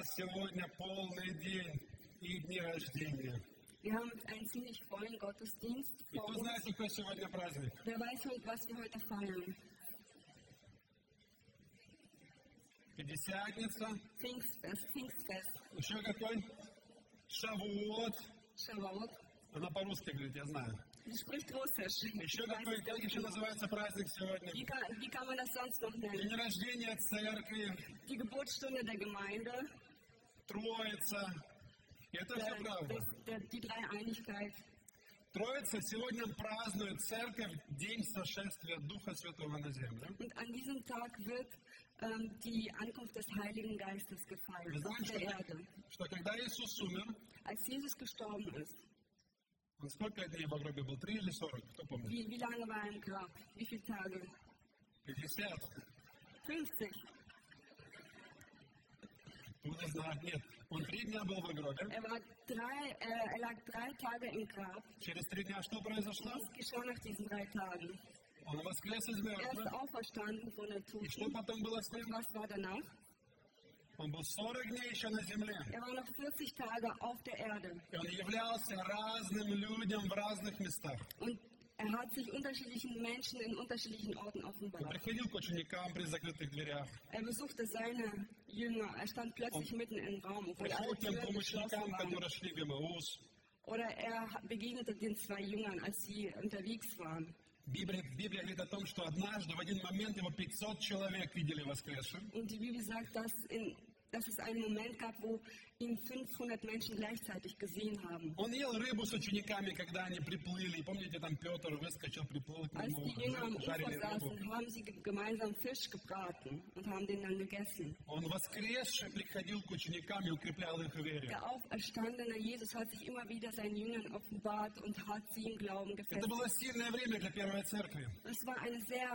Нас сегодня полный день и дни рождения. Wir haben einen ziemlich vollen Gottesdienst vor uns. знает, какой сегодня праздник? Wer weiß, was wir heute feiern? Пятидесятница. Pfingstfest, Pfingstfest, Еще какой? Шавуот. Shavuot. Она по-русски говорит, я знаю. Spricht Russisch. Еще какой, как еще называется праздник сегодня? Wie kann, wie kann man das sonst noch nennen? День рождения церкви, Die Geburtsstunde der Gemeinde, Троица. И это все правда. Dreieinigkeit. Троица сегодня празднует церковь День сошествия Духа Святого на землю. Und an diesem Tag wird ähm, die Ankunft des Heiligen Geistes gefeiert знаете, auf что, der Erde. что когда Иисус умер, Als Jesus gestorben ist, он сколько дней в гробе был? Три или сорок? Кто помнит? wie, wie lange war er im Grab? Wie viele Tage? 50. 50. Ну, не знаю, нет. Он три дня был в гробе. Er, war drei, äh, er lag drei Tage im Grab. Через три дня что произошло? Was geschah nach diesen drei Tagen? Он воскрес из Er ist мертвых. auferstanden von den И что Toten. потом было с Und ним? was war danach? Он был 40 дней еще на земле. Er war noch 40 Tage auf der Erde. И он являлся разным людям в разных местах. Und er hat sich unterschiedlichen Menschen in unterschiedlichen Orten Он offenbart. приходил к ученикам при закрытых дверях. Er besuchte seine Jünger. Er stand plötzlich mitten im Raum, obwohl Пришел alle к тем Türen двум geschlossen ученикам, waren. которые шли в Эмаус. Oder er begegnete den zwei Jüngern, als sie unterwegs waren. Библия, Библия говорит о том, что однажды в один момент его 500 человек видели воскресшим. Und die Bibel sagt, dass, in, dass es einen Moment gab, wo ihn 500 Menschen gleichzeitig gesehen haben. Он ел рыбу с учениками, когда они приплыли. И помните, там Петр выскочил, приплыл к Als нему, die Jünger am Ufer жарили рыбу. saßen, haben sie ge- gemeinsam Fisch gebraten und haben den dann gegessen. Он воскресший приходил к ученикам и укреплял их в вере. Der auferstandene Jesus hat sich immer wieder seinen Jüngern offenbart und hat sie im Glauben Это gefestigt. было сильное время для первой церкви. Es war eine sehr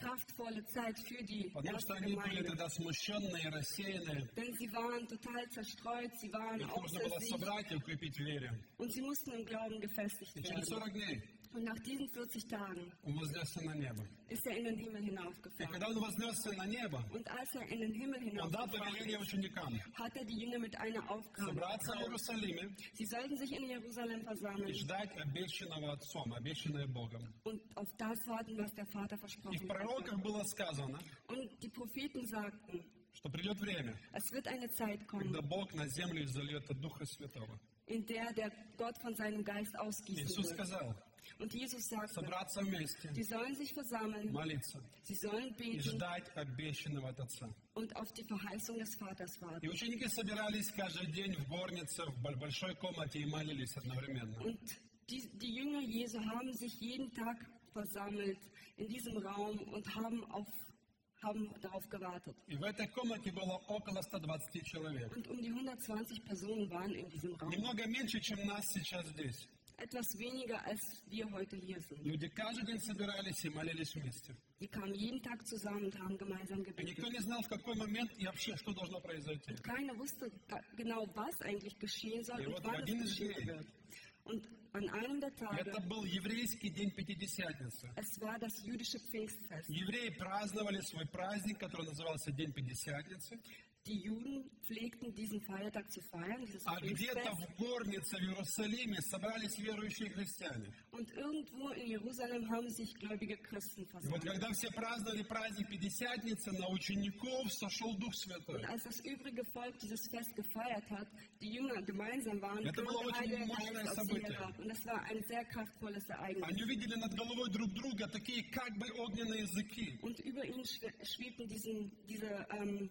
kraftvolle Zeit für die Потому что erste они были Gemeinde. тогда смущенные, рассеянные. Denn sie waren total zerstreut, sie waren Их нужно außer было sich собрать и укрепить в вере. und sie mussten im Glauben gefestigt И через werden. 40 дней Und nach diesen 40 Tagen он вознесся на небо. ist er in den Himmel И hinaufgefahren. когда он вознесся на небо, Und als er in den Himmel он дал hinaufgefahren повеление ist, ученикам hat er die Jünger mit einer Aufgabe собраться в betraut. Иерусалиме Sie sollten sich in Jerusalem и versammeln ждать обещанного Отцом, обещанное Богом. und auf das warten, was der Vater И в versprochen hat. пророках было сказано, Und die Propheten sagten, что придет время, es wird eine Zeit kommen, когда Бог на землю изольет от Духа Святого. in der der Gott von seinem Geist ausgießen Иисус wird. сказал, Und Jesus sagte, собраться вместе, die sollen sich versammeln, молиться sie sollen и beten ждать обещанного от Отца. und auf die Verheißung des Vaters И warten. ученики собирались каждый день в горнице, в бо- большой комнате и молились одновременно. Und die, die Jünger Jesu haben sich jeden Tag versammelt in diesem Raum und haben, auf, haben darauf gewartet. И в этой комнате было около 120 человек. Und um die 120 Personen waren in diesem Raum. Etwas weniger, als wir heute hier sind. Люди каждый день собирались и молились вместе. Die kamen jeden Tag zusammen und haben gemeinsam И gebetet. никто не знал, в какой момент и вообще, что должно произойти. Keiner wusste ga- genau, was eigentlich geschehen soll Ja, und вот wann один es из geschehen дней. wird. Und an einem der Tage, Это был еврейский день Пятидесятницы. es war das jüdische Pfingstfest. Евреи праздновали свой праздник, который назывался День Пятидесятницы. Die Juden pflegten diesen Feiertag zu feiern, dieses А где-то Pfingstfest. в горнице в Иерусалиме собрались верующие христиане. Und irgendwo in Jerusalem haben sich gläubige Christen И вот versammelt. когда все праздновали праздник Пятидесятницы, на учеников сошел Дух Святой. Und als das übrige Volk dieses Fest gefeiert hat, die Jünger gemeinsam waren, Это kam было der очень Heilige мощное Geist auf sie событие. herab. Und das war ein sehr kraftvolles Ereignis. Они увидели над головой друг друга такие как бы огненные языки. Und über ihnen schwe- schwebten diesen, diese ähm, Flammenzungen.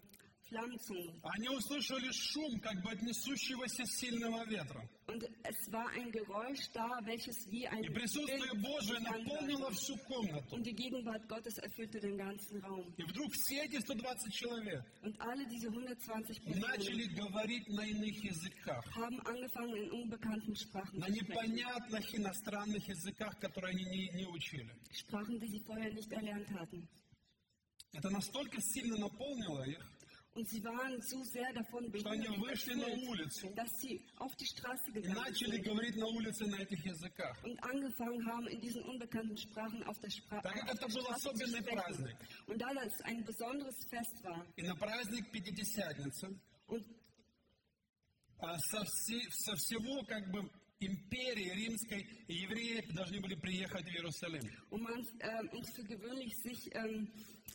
Они услышали шум, как бы от несущегося сильного ветра. И присутствие Божие наполнило всю комнату. И вдруг все эти 120 человек начали говорить на иных языках. На непонятных иностранных языках, которые они не, не учили. Это настолько сильно наполнило их, Und sie waren so sehr davon что berührt, они und вышли на erfüllt, улицу dass sie auf die Straße и gegangen начали sind говорить на улице на этих языках. und angefangen haben, in diesen unbekannten Sprachen auf der, Spra Так как auf это der был Straße zu особенный sprechen. праздник. Und da das ein besonderes Fest war И на праздник Пятидесятницы Und А со, все- со всего как бы империи римской евреи должны были приехать в Иерусалим. Und man, ähm, und für gewöhnlich sich ähm,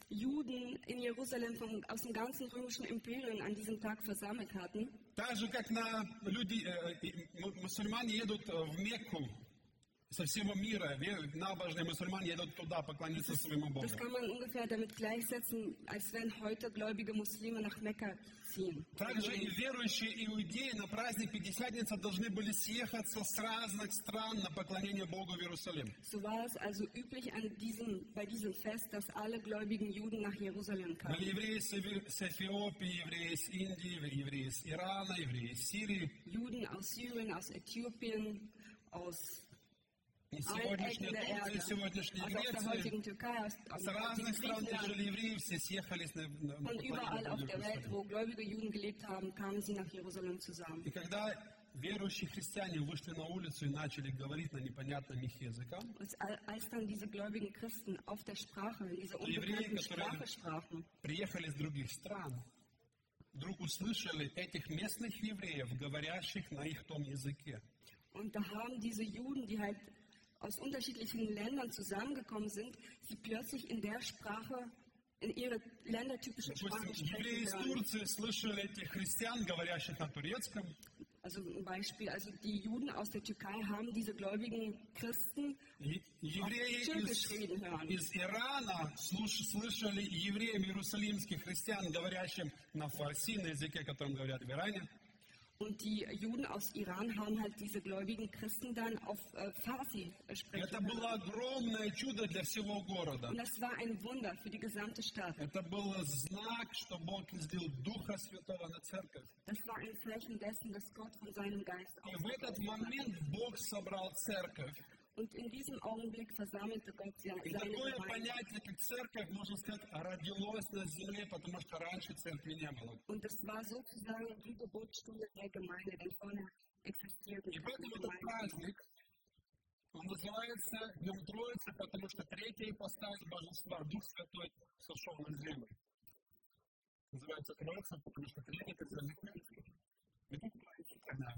Juden in Jerusalem vom, aus dem ganzen römischen Imperium an diesem Tag versammelt hatten. Так же, как на люди, э, и му- мусульмане едут э, в Мекку со всего мира, набожные мусульмане едут туда поклониться своему Богу. Das kann man ungefähr damit gleichsetzen, als wenn heute gläubige Muslime nach Mekka ziehen. Также и верующие иудеи на праздник Пятидесятницы должны были съехаться с разных стран на поклонение Богу в Иерусалим. So war es also üblich an diesem, bei diesem Fest, dass alle gläubigen Juden nach Jerusalem Были kamen. евреи с с Эфиопии, евреи с Индии, евреи с Ирана, евреи из Сирии. Juden aus Syrien, aus Äthiopien, aus из сегодняшней Турции, сегодняшней Греции, с разных стран, где евреи, все съехались на, на, на, на, И когда верующие христиане вышли на улицу и начали говорить на непонятном их языках. Евреи, которые приехали из других стран, вдруг услышали этих местных евреев, говорящих на их том языке. Und da haben diese Juden, die halt aus unterschiedlichen Ländern zusammengekommen sind, sie plötzlich in der Sprache, in ihre ländertypischen Sprachen Допустим, евреи из sprechen hören. Турции слышали этих христиан, говорящих на турецком, Also ein Beispiel, also die Juden aus der Türkei haben diese gläubigen Christen Е- Евреи Türkisch из, reden hören. из Ирана слуш- слышали евреям иерусалимских христиан, говорящим на фарси, на языке, которым говорят в Иране. Und die Juden aus Iran haben halt diese gläubigen Christen dann auf äh, Farsi И sprechen Это hören. было огромное чудо для всего города. Und das war ein Wunder für die gesamte Stadt. Это был знак, что Бог излил Духа Святого на церковь. Das war ein Zeichen dessen, dass Gott von seinem Geist И в этот момент Бог собрал церковь. Und in diesem Augenblick versammelte Gott se- И seine такое Gemeinde. понятие, как церковь, можно сказать, родилось на земле, потому что раньше церкви не было. Und es war sozusagen die Geburtsstunde der Gemeinde, denn vorher existierte И поэтому этот праздник, он называется Днем Троицы, потому что третья ипостась Божества, Дух Святой, сошел на землю. Называется Троица, потому что третья это И тут Троица, когда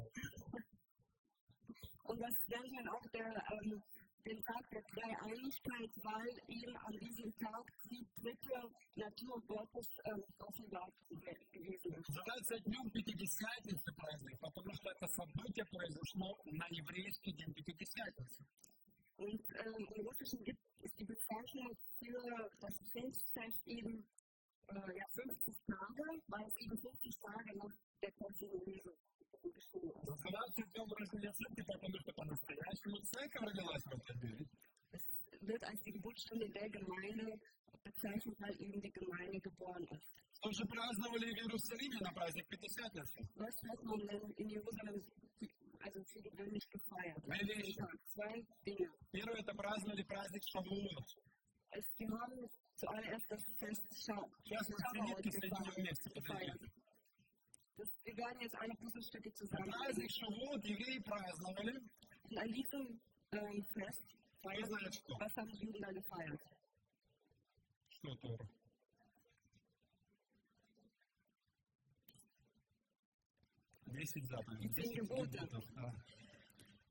Und das nennt man auch der, ähm, den Tag der Dreieinigkeit, weil eben an diesem Tag die dritte Natur Gottes ähm, offenbart ge- gewesen ist. Называется Днем Пятидесятницы праздник, потому что это событие произошло на еврейский день Пятидесятницы. Und ähm, im Russischen gibt es die Bezeichnung für das Pfingstfest eben äh, ja, 50 Tage, weil es eben 50 Tage nach der Kreuzigung Ist. Называется Днем рождения церкви, потому что по-настоящему церковь родилась в день. Es wird als die Geburtsstunde der Gemeinde bezeichnet, weil eben die Gemeinde geboren ist. Что же праздновали в Иерусалиме на праздник Пятидесятницы? Was hat man denn in Jerusalem also für gewöhnlich gefeiert? Zwei Dinge. Первое это праздновали праздник Шавуот. Es, wir haben эти заразы, шавот евреи праздновали. На литом э, фест. Праздновали что? Пасам юндали фаят. Что Тора? Десять заповедей. Десять заповедей, да.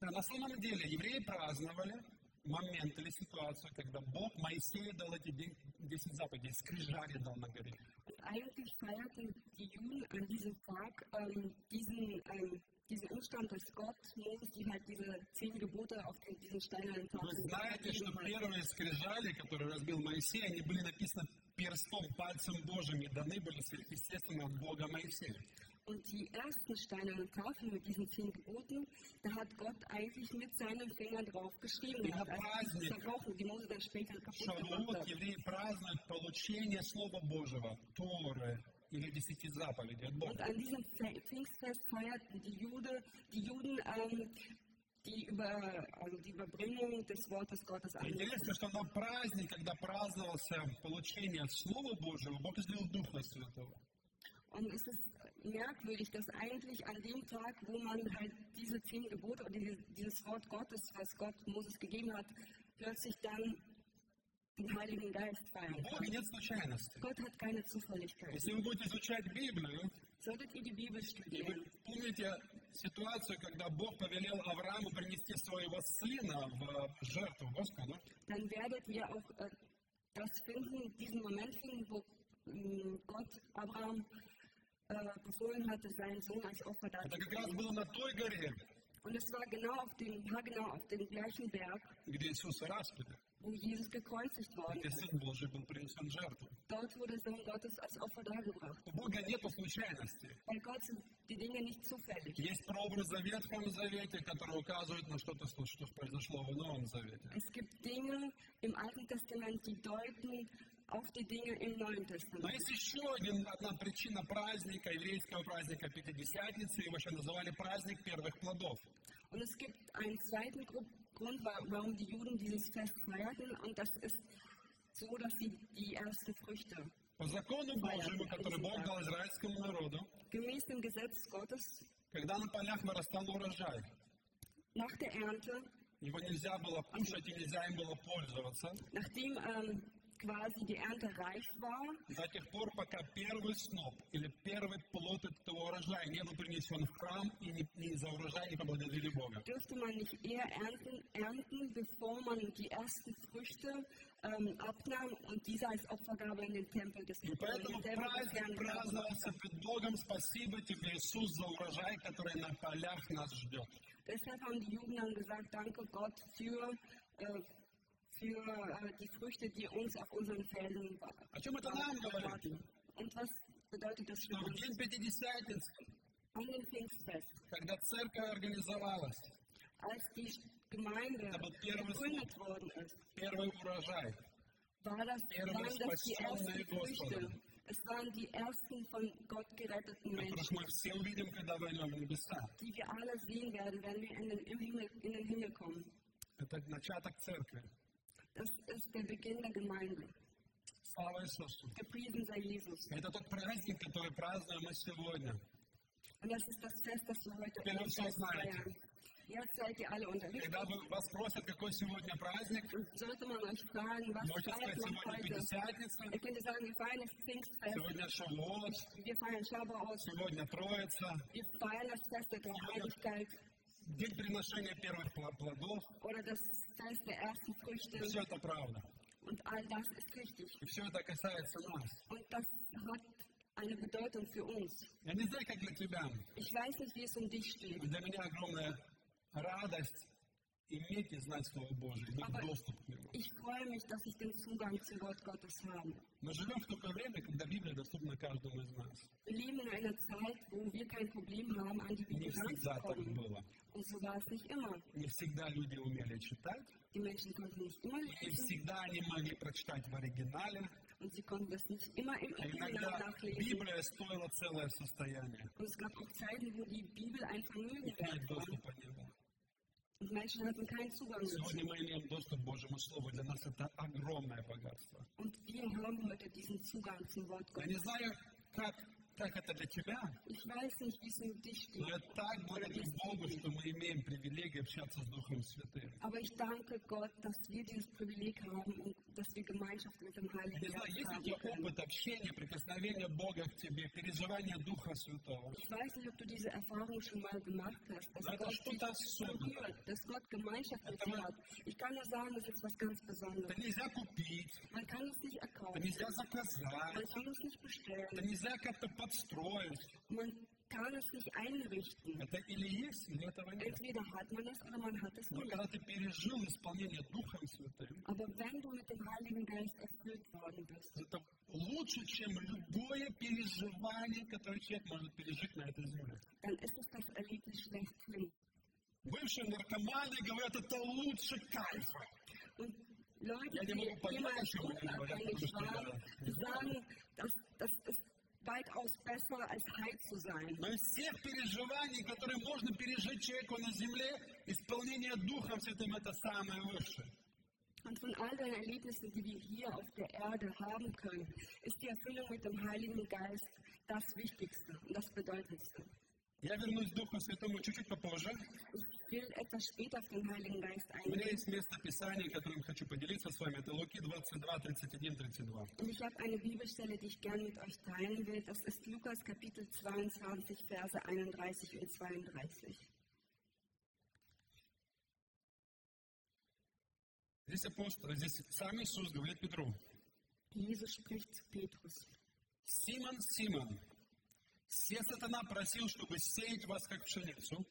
Да, на самом деле евреи праздновали момент или ситуацию, когда Бог Моисею дал эти де- десять заповедей, скрижали дал на горе. Und eigentlich feierten die Juden an diesem Tag ähm, diesen, ähm, diesen Umstand, dass Gott Moses die halt diese zehn Gebote auf den, diesen steinernen Вы Tafeln знаете, что первые скрижали, которые разбил Моисей, они были написаны перстом, пальцем Божьим, и даны были сверхъестественно от Бога Моисею. Und die ersten steinernen Tafeln mit diesen zehn Geboten, da hat Gott eigentlich mit seinem Finger drauf geschrieben. Gehabt, also Праздник. Шавуот евреи празднуют получение Слова Божьего, Торы или десяти заповедей от Und Бога. an diesem Pf- Pfingstfest feierten die, Jude, die Juden ähm, die, über, also die Überbringung des Wortes Gottes an. Интересно, что на праздник, когда праздновался получение Слова Божьего, Бог излил Духа Святого. Und es ist merkwürdig, dass eigentlich an dem Tag, wo man halt diese zehn Gebote oder dieses, dieses Wort Gottes, was Gott Moses gegeben hat, plötzlich dann den Heiligen Geist У feiern Бога kann. нет случайностей. Gott hat keine Zufälligkeit. Если вы будете изучать Библию, solltet ihr die Bibel И studieren. вы помните ситуацию, когда Бог повелел Аврааму принести своего сына в жертву Господу? Dann werdet ihr auch äh, das finden, diesen Moment finden, wo ähm, Gott Abraham äh, befohlen hatte, seinen Sohn als Opfer darzubringen. Und es war genau auf dem, genau auf dem gleichen Berg, wo Jesus gekreuzigt worden ist. Dort wurde der Sohn Gottes als Opfer dargebracht. Bei Gott sind die Dinge nicht zufällig. Es gibt Dinge im Alten Testament, die deuten auf die Dinge im Neuen Но есть еще один, одна причина праздника, еврейского праздника Пятидесятницы, его еще называли праздник первых плодов. Und es gibt einen zweiten Gru- Grund, wa- warum die Juden dieses Fest feierten, und das ist so, dass sie die ersten Früchte, По закону Божьему, который Бог дал израильскому народу, gemäß dem Gesetz Gottes, когда на полях вырастал урожай, nach der Ernte, его нельзя было кушать и нельзя им было пользоваться, nachdem ähm, quasi die Ernte reif war, до тех пор, пока первый сноп или первый плод этого урожая не был принесен в храм и не, не за урожай не поблагодарили Бога. dürfte man nicht eher ernten, ernten bevor man die ersten Früchte ähm, abnahm und diese als Opfergabe in den Tempel des И поэтому in den Tempel des праздник Herrn brachte. праздновался пред Богом. Спасибо тебе, Иисус, за урожай, который на полях нас ждет. Deshalb haben die Juden dann gesagt, danke Gott für, äh, für äh, die Früchte, die uns auf unseren Feldern wa- О чем это нам говорит? warten. Und was bedeutet das für Что в uns? день Пятидесятницы, An dem Pfingstfest, когда церковь организовалась, als die Gemeinde Aber первый gegründet worden ist, первый урожай, war das, Первые waren das die спасенные ersten Früchte. Господом. Es waren die ersten von Gott geretteten которых Menschen, мы все увидим, когда войдем в небеса. die wir alle sehen werden, wenn wir in den, im Himmel, in den Himmel kommen. Это начаток церкви. Das ist der Beginn der Gemeinde. Слава Иисусу. Gepriesen sei Jesus. Это тот праздник, который празднуем мы сегодня. Und das ist das Fest, das wir heute Теперь вы все знаете. feiern. Jetzt seid ihr alle unterrichtet. Когда вы- вас спросят, какой сегодня праздник, Und sollte man euch fragen, was можете сказать, man сегодня heute? Пятидесятница, Ihr könnt sagen, wir feiern das Pfingstfest, сегодня Шавуот, wir feiern Shabbat, сегодня Троица, wir feiern das Fest der Dreieinigkeit день приношения первых плодов. oder das Fest der ersten Früchte. Все это правда. Und all das ist richtig. И все это касается нас. Und das hat eine Bedeutung für uns. Я не знаю, как для тебя, Ich weiß nicht, wie es um dich steht, для меня огромная радость иметь и знать Слово Божие, иметь доступ к. Ich freue mich, dass ich den Zugang zum Wort Gottes habe. Мы живем в такое время, когда Библия доступна каждому из нас. Wir leben in einer Zeit, wo wir kein Problem haben, an die Не Bibel всегда так ranzukommen. было. Und so war es nicht immer. Не всегда люди умели читать, Die Menschen konnten nicht immer не всегда они могли прочитать в оригинале. und sie konnten das nicht immer im А Original иногда nachlesen. Библия стоила целое состояние. Und es gab auch Zeiten, wo die Bibel ein Vermögen Нет wert war. доступа не было. Und Menschen hatten keinen Zugang dazu. Сегодня мы имеем доступ к Божьему Слову. Для нас это огромное богатство. Und wir haben heute diesen Zugang zum Wort Я не Gottes. знаю, как, как это для тебя, Ich weiß nicht, wie es um dich но steht. я так благодарю Богу, что мы имеем привилегию общаться с Духом Святым. Aber ich danke Gott, dass wir dieses Privileg haben und dass wir Gemeinschaft mit dem Не Heiligen знаю, Geist есть у haben тебя können. опыт общения, прикосновения Бога к тебе, переживания Духа Святого? Ich weiß nicht, ob du diese Erfahrung schon mal gemacht hast, dass Na, das Gott stimmt, dich das stimmt. berührt, dass Gott Gemeinschaft mit Это dir мы- hat. Ich kann nur sagen, das ist was ganz Besonderes. Это нельзя купить, Man kann es nicht это erkaufen, нельзя man заказать, kann es nicht это bestellen, нельзя как-то подстроить. man Kann es nicht einrichten. Это или есть, или этого нет. Entweder hat man es oder man hat es Но когда ты пережил исполнение Духом Святым, Aber wenn du mit dem Heiligen Geist erfüllt worden bist, это лучше, чем любое переживание, которое человек может пережить на этой земле. dann ist es das Erlebnis schlechthin. Бывшие наркоманы говорят, это лучше кайфа. Leute, die die могут понять, jemals о чем они говорят, потому что waren, я- sagen, dass das ist weitaus besser als high zu sein. Но из всех переживаний, которые можно пережить человеку на земле, исполнение Духом Святым – это самое высшее. Und von all den Erlebnissen, die wir hier auf der Erde haben können, ist die Erfüllung mit dem Heiligen Geist das Wichtigste und das Bedeutendste. Я вернусь к Духу Святому чуть-чуть попозже. Ich will etwas später auf den Heiligen Geist У меня eingehen. есть место Писания, которым хочу поделиться с вами. Это Луки 22, 31, 32. Und ich habe eine Bibelstelle, die ich gerne mit euch teilen will. Das ist Lukas Kapitel 22, Verse 31 und 32. Здесь апостол, здесь сам Иисус говорит Петру. Jesus spricht zu Petrus. Симон, Симон, все сатана просил, чтобы сеять вас, как пшеницу,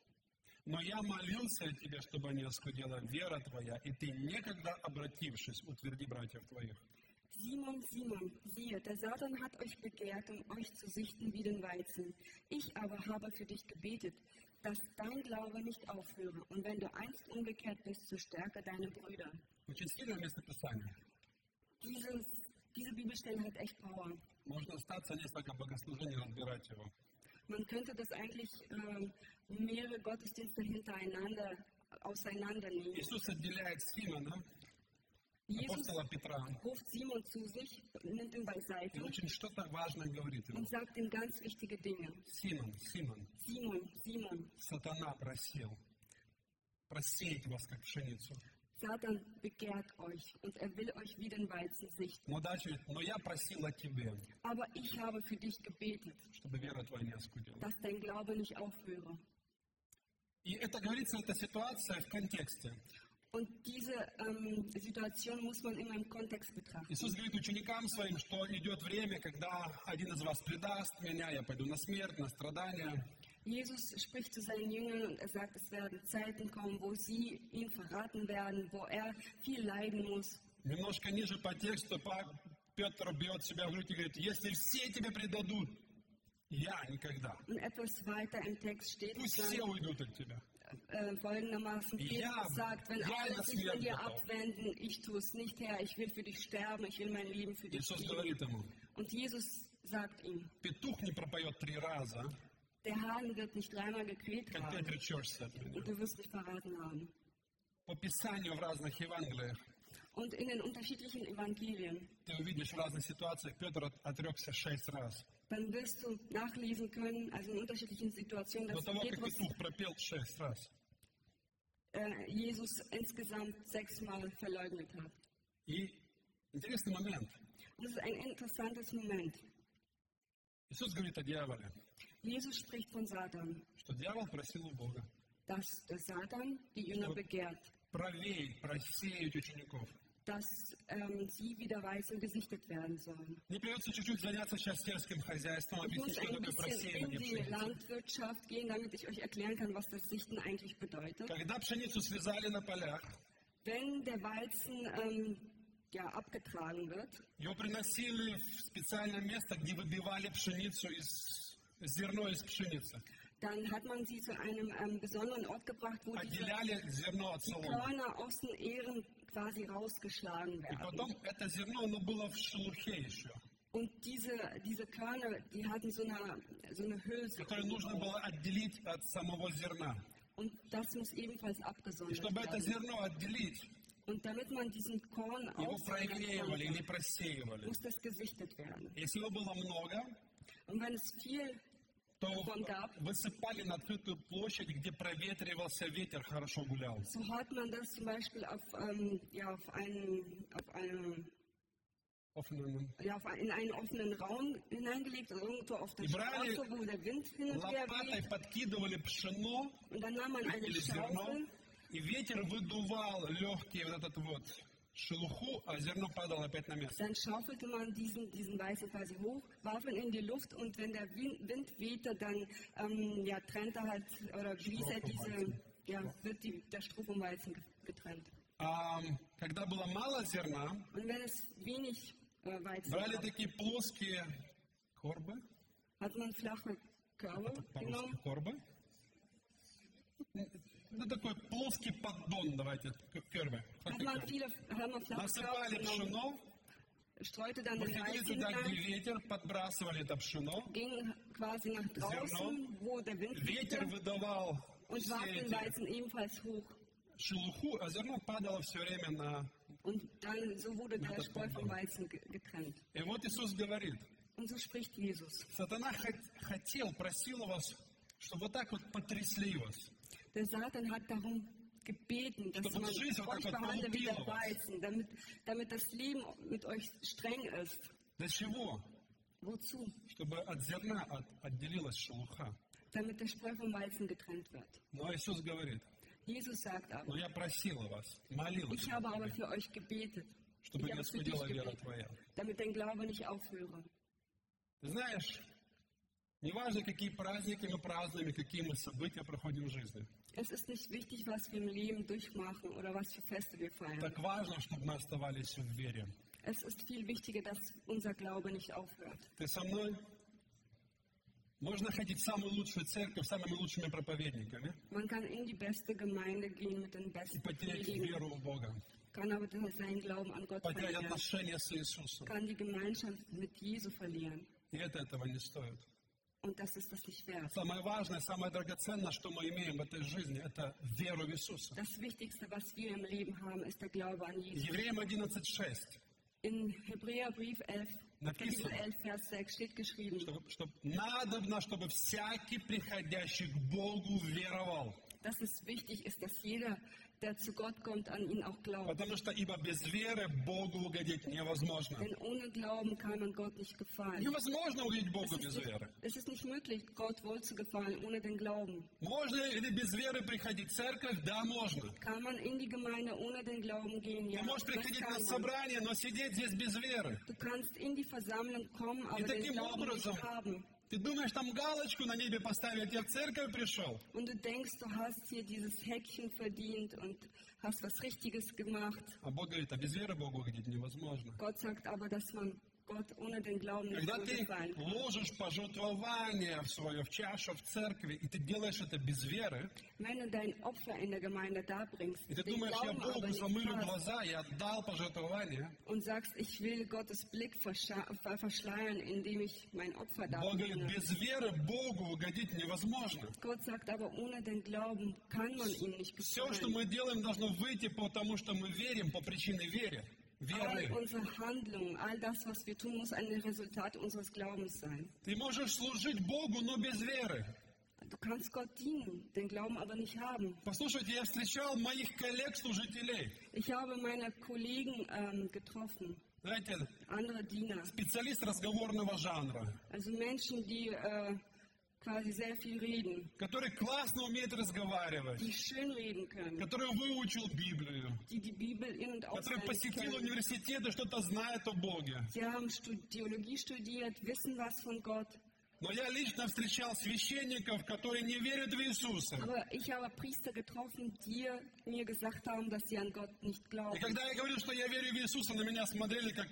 но я молился о тебе, чтобы не оскудела вера твоя, и ты, некогда обратившись, утверди братьев твоих. Simon, Simon, siehe, der Satan hat euch begehrt, um euch zu sichten wie den Weizen. Ich aber habe für dich gebetet, dass dein Glaube nicht aufhöre. Und wenn du einst umgekehrt bist, so stärke deine Brüder. Очень сильное местописание. Dieses, diese Bibelstelle hat echt Power. Можно остаться несколько богослужений, разбирать его. Man könnte das eigentlich ähm, mehrere Gottesdienste hintereinander auseinandernehmen. Иисус отделяет Симона, Jesus апостола Петра, ruft Simon zu sich, nimmt ihn beiseite очень что-то важное говорит ему. und sagt ihm ganz wichtige Dinge. Симон, Симон, Simon, Simon, сатана просил просеять вас, как пшеницу. Satan begehrt euch und er will euch wie den Weizen sichten. Но дальше, но я просил о тебе, Aber ich habe für dich gebetet, чтобы вера твоя не оскудела. dass dein Glaube nicht aufhöre. И это говорится, эта ситуация в контексте. Und diese ähm, Situation muss man immer im Kontext betrachten. Иисус говорит ученикам своим, что идет время, когда один из вас предаст меня, я пойду на смерть, на страдания. Jesus spricht zu seinen Jüngern und er sagt, es werden Zeiten kommen, wo sie ihn verraten werden, wo er viel leiden muss. Немножко ниже по тексту Па- Петр бьет себя в грудь и говорит, если все тебя предадут, я никогда. Und etwas weiter im Text steht Пусть es все dann, уйдут от тебя. äh, folgendermaßen, Ja, Petrus sagt, wenn ja, alle das sich von wird dir doch. abwenden, ich tue es nicht, Herr, ich will für dich sterben, ich will mein Leben für dich Иисус geben. говорит ему, Und Jesus sagt ihm, петух не пропоет три раза, der Hahn wird nicht dreimal gekräht как ты haben отречешься от меня. und du wirst mich verraten haben. По Писанию в разных Евангелиях Und in den unterschiedlichen Evangelien, ты увидишь в разных ситуациях, Петр от- отрекся шесть раз. dann wirst du nachlesen können, also in unterschiedlichen Situationen, До dass того, как Petrus петух пропел шесть раз. äh, Jesus insgesamt sechsmal verleugnet hat. И интересный момент. Und das ist ein interessantes Moment. Иисус говорит о дьяволе, Jesus spricht von Satan, что дьявол просил у Бога dass der Satan die Jünger begehrt, провеять, просеять учеников. dass ähm, sie wieder weißen gesichtet werden sollen. Мне придется чуть-чуть заняться сейчас сельским хозяйством, Ich muss объяснить, что ein такое bisschen in просеивание die пшеницы. Landwirtschaft gehen, damit ich euch erklären kann, was das Sichten eigentlich bedeutet. Когда пшеницу связали на полях, Wenn der Weizen ähm, ja, abgetragen wird, его приносили в специальное место, где выбивали пшеницу из зерно из пшеницы. dann hat man sie zu einem ähm, besonderen Ort gebracht, wo die Отделяли зерно от соломы. Körner aus den Ähren quasi rausgeschlagen И werden. потом это зерно, оно было в шелухе еще, Und diese, diese Körner, die hatten so eine, so eine Hülse. которое нужно было отделить от самого зерна. Und das muss ebenfalls И abgesondert чтобы это werden. зерно отделить, Und damit man diesen Korn его aussondern прогревали или konnte, просеивали. muss das gesichtet werden. Если его было много, Und wenn es viel то высыпали на открытую площадь, где проветривался ветер, хорошо гулял. so hat man das zum Beispiel auf, ähm, ja, auf einen, auf einen, Offenen- ja, in einen offenen Raum hineingelegt, also irgendwo auf der Brani- Straße, wo der Wind hin und her weht. пшено Und dann nahm man eine Schaufel и ветер выдувал легкий вот этот вот шелуху, а зерно падало опять на место. Dann schaufelte man diesen, diesen Weißen quasi hoch, warf ihn in die Luft und wenn der Wind, Wind wehte, dann ähm, ja, trennte halt oder blies er vom diese, Weizen. ja, wird die, der Stroh vom Weizen ge- getrennt. А когда было мало зерна, Und wenn es wenig äh, Weizen брали gab, такие плоские корбы, hat man flache Körbe по-русски genommen, корбы. Ну, такой плоский поддон, давайте, кербы. hat man viele hat man flache Körbe Насыпали пшено, streute dann den приходили Weizen туда, где hinein, ветер, подбрасывали это пшено, ging quasi nach draußen, wo der Wind ветер выдавал und все warf den эти Weizen ebenfalls hoch. шелуху, а зерно падало все время на... Und dann so wurde der Spreu vom. Weizen ge- getrennt. И вот Иисус говорит, Und so spricht Jesus. сатана хот- хотел, просил вас, чтобы вот так вот потрясли вас. Der Satan hat darum gebeten, dass Чтобы man жизнь вот euch так вот behandelt wie der полупила вас. Weizen, damit, damit das Leben mit euch streng ist. Для чего? Wozu? Чтобы от зерна от- отделилась шелуха. Damit der Spreu vom Weizen getrennt wird. Но Иисус говорит, Jesus sagt aber, но я просила вас, молилась, ich habe aber für euch gebetet, чтобы ich не habe für dich оскудела вера gebetet, твоя. damit dein Glaube nicht aufhöre. Ты знаешь, неважно, какие праздники мы празднуем и какие мы события проходим в жизни, Es ist nicht wichtig, was wir im Leben durchmachen oder was für Feste wir feiern. так важно, чтобы мы оставались в вере. Es ist viel wichtiger, dass unser Glaube nicht aufhört. Ты со мной? Можно ходить в самую лучшую церковь с самыми лучшими проповедниками Man kann in die beste Gemeinde gehen mit den и besten потерять Predigen, веру в Бога, kann aber seinen Glauben an Gott потерять verlieren, отношения с Иисусом. kann die Gemeinschaft mit Jesu verlieren. И это этого не стоит. Und das ist das nicht wert. Самое важное, самое драгоценное, что мы имеем в этой жизни, это веру в Иисуса. Das Wichtigste, was wir im Leben haben, ist der Glaube an Jesus. Евреям 11.6. In Hebräerbrief 11, Kapitel Написано, 11, Vers 6 steht geschrieben, что, что надобно, чтобы всякий приходящий к Богу веровал. dass es wichtig ist, dass jeder, der zu Gott kommt, an ihn auch glaubt. Потому что ибо без веры Богу угодить невозможно. Denn ohne Glauben kann man Gott nicht gefallen. Невозможно угодить Богу Es без ist, веры. nicht, es ist nicht möglich, Gott wohl zu gefallen ohne den Glauben. Можно ли без веры приходить в церковь? Да, можно. Kann man in die Gemeinde ohne den Glauben gehen? Ja, Ты можешь das приходить на kann man. собрание, но сидеть здесь без веры. Du kannst in die Versammlung kommen, aber den таким Glauben образом- nicht haben. Ты думаешь, там галочку на небе поставить, я в церковь пришел? Und du denkst, du hast hier dieses Häkchen verdient und hast was Richtiges gemacht. А Бог говорит, а без веры Богу угодить невозможно. Gott sagt aber, dass man Gott ohne den Glauben nicht Когда ты gefallen ложишь пожертвование в свое, в чашу, в церкви, и ты делаешь это без веры, Wenn du dein Opfer in der Gemeinde darbringst, и ты думаешь, я Богу замылю глаза, я отдал пожертвование, und sagst, ich will Gottes Blick verschleiern, indem ich mein Opfer Бог говорит, darbringe. без веры Богу угодить невозможно. Gott sagt aber, ohne den Glauben kann man ihm nicht Все, что gefallen. мы делаем, должно выйти потому, что мы верим, по причине веры. All Веры. unsere Handlungen, all das, was wir tun, muss ein Resultat unseres Glaubens sein. Ты можешь служить Богу, но без веры. Du kannst Gott dienen, den Glauben aber nicht haben. Послушайте, я встречал моих коллег-служителей. Ich habe meine Kollegen ähm, getroffen, Знаете, andere Diener, специалист разговорного жанра, also Menschen, die äh, quasi sehr viel reden, который классно умеет разговаривать, die schön reden können, который выучил Библию, die die Bibel in- und который посетил университет и что-то знает о Боге. Sie haben Theologie studiert, wissen was von Gott, Но я лично встречал священников, которые не верят в Иисуса. И когда я говорил, что я верю в Иисуса, на меня смотрели как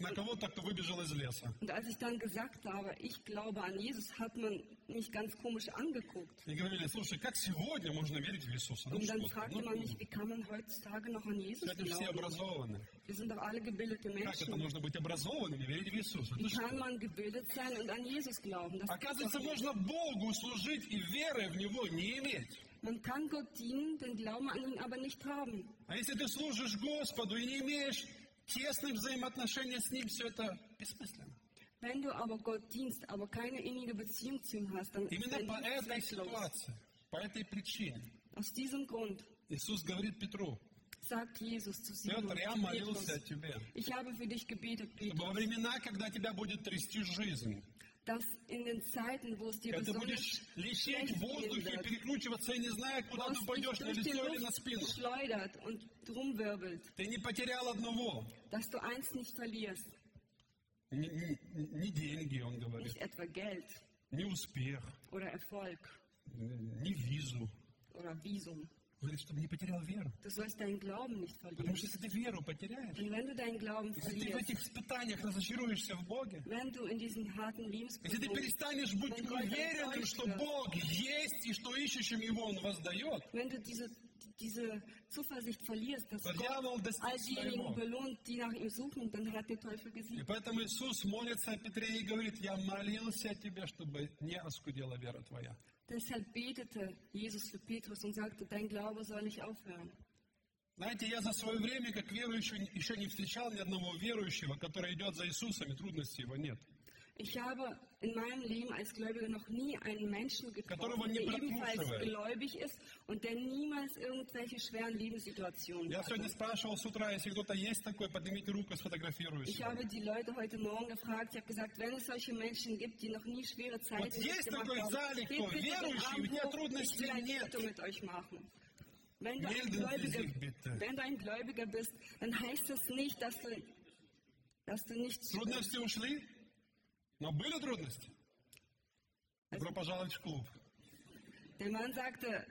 на кого-то, кто выбежал из леса. Und als ich dann gesagt habe, ich glaube an Jesus, hat man mich ganz komisch angeguckt. И говорили, слушай, как сегодня можно верить в Иисуса? Ну Und dann fragte ну, man mich, wie kann man heutzutage noch an Jesus сегодня все glauben? образованы. Wir sind doch alle gebildete Как это Menschen. можно быть образованным и верить в Иисуса? Wie kann man gebildet sein und an Jesus glauben? Das Оказывается, можно Богу служить и веры в Него не иметь. man kann Gott dienen, den Glauben an ihn aber nicht haben. А если ты служишь Господу и не имеешь тесных взаимоотношений с Ним, все это бессмысленно. Wenn du aber Gott dienst, aber keine innige Beziehung zu ihm hast, dann ist Именно dein по Dienst этой ситуации, по этой причине Aus diesem Grund Иисус говорит Петру, sagt Jesus zu Simon, Петр, я молился о тебе, ich habe für dich gebetet, Petrus, во времена, когда тебя будет трясти жизнь, dass in den Zeiten, wo es dir когда ты besonders будешь лететь schlecht в воздухе, gehen wird, перекручиваться и не зная, куда was ты dich пойдешь, на durch die лицо или на Luft спину. schleudert und rumwirbelt, Ты не потерял одного. dass du eins nicht verlierst, Не, не- не деньги, он говорит, nicht etwa Geld не успех, oder Erfolg не визу. oder Visum. Говорит, чтобы не потерял веру. Du sollst deinen Glauben nicht Потому что если ты веру потеряешь, Und wenn du deinen Glauben если ты в этих испытаниях разочаруешься в Боге, wenn du in diesen harten если ты перестанешь быть уверенным, что. Бог есть и что ищущим Его Он воздает, wenn du diese, diese Zuversicht verlierst, dass Gott all diejenigen belohnt, die nach ihm suchen, dann hat der Teufel И gesiegt. поэтому Иисус молится о Петре и говорит, я молился о тебе, чтобы не оскудела вера твоя. Deshalb betete Jesus für Petrus und sagte, dein Glaube soll nicht aufhören. Знаете, я за свое время, как верующий, еще не встречал ни одного верующего, который идет за Иисусом, и трудностей его нет. Ich habe in meinem Leben als Gläubiger noch nie einen Menschen Которого getroffen, не der ebenfalls прослушивает. gläubig ist und der niemals irgendwelche schweren Lebenssituationen Я hatte. сегодня спрашивал с утра, если кто-то есть такой, поднимите руку, сфотографирую Ich сегодня. habe die Leute heute Morgen gefragt, ich habe gesagt, wenn es solche Menschen gibt, die noch nie schwere Zeiten Вот есть gemacht такой в haben, зале, steht кто bitte den верующий, Arm у тебя hoch, ich трудностей will ein нет. Foto mit euch machen. Wenn du, ein Melden Sie Gläubiger, sich bitte. wenn du ein Gläubiger bist, dann heißt das nicht, dass du, dass du nicht Трудности ушли? Но были трудности? Добро пожаловать в клуб. Der Mann sagte,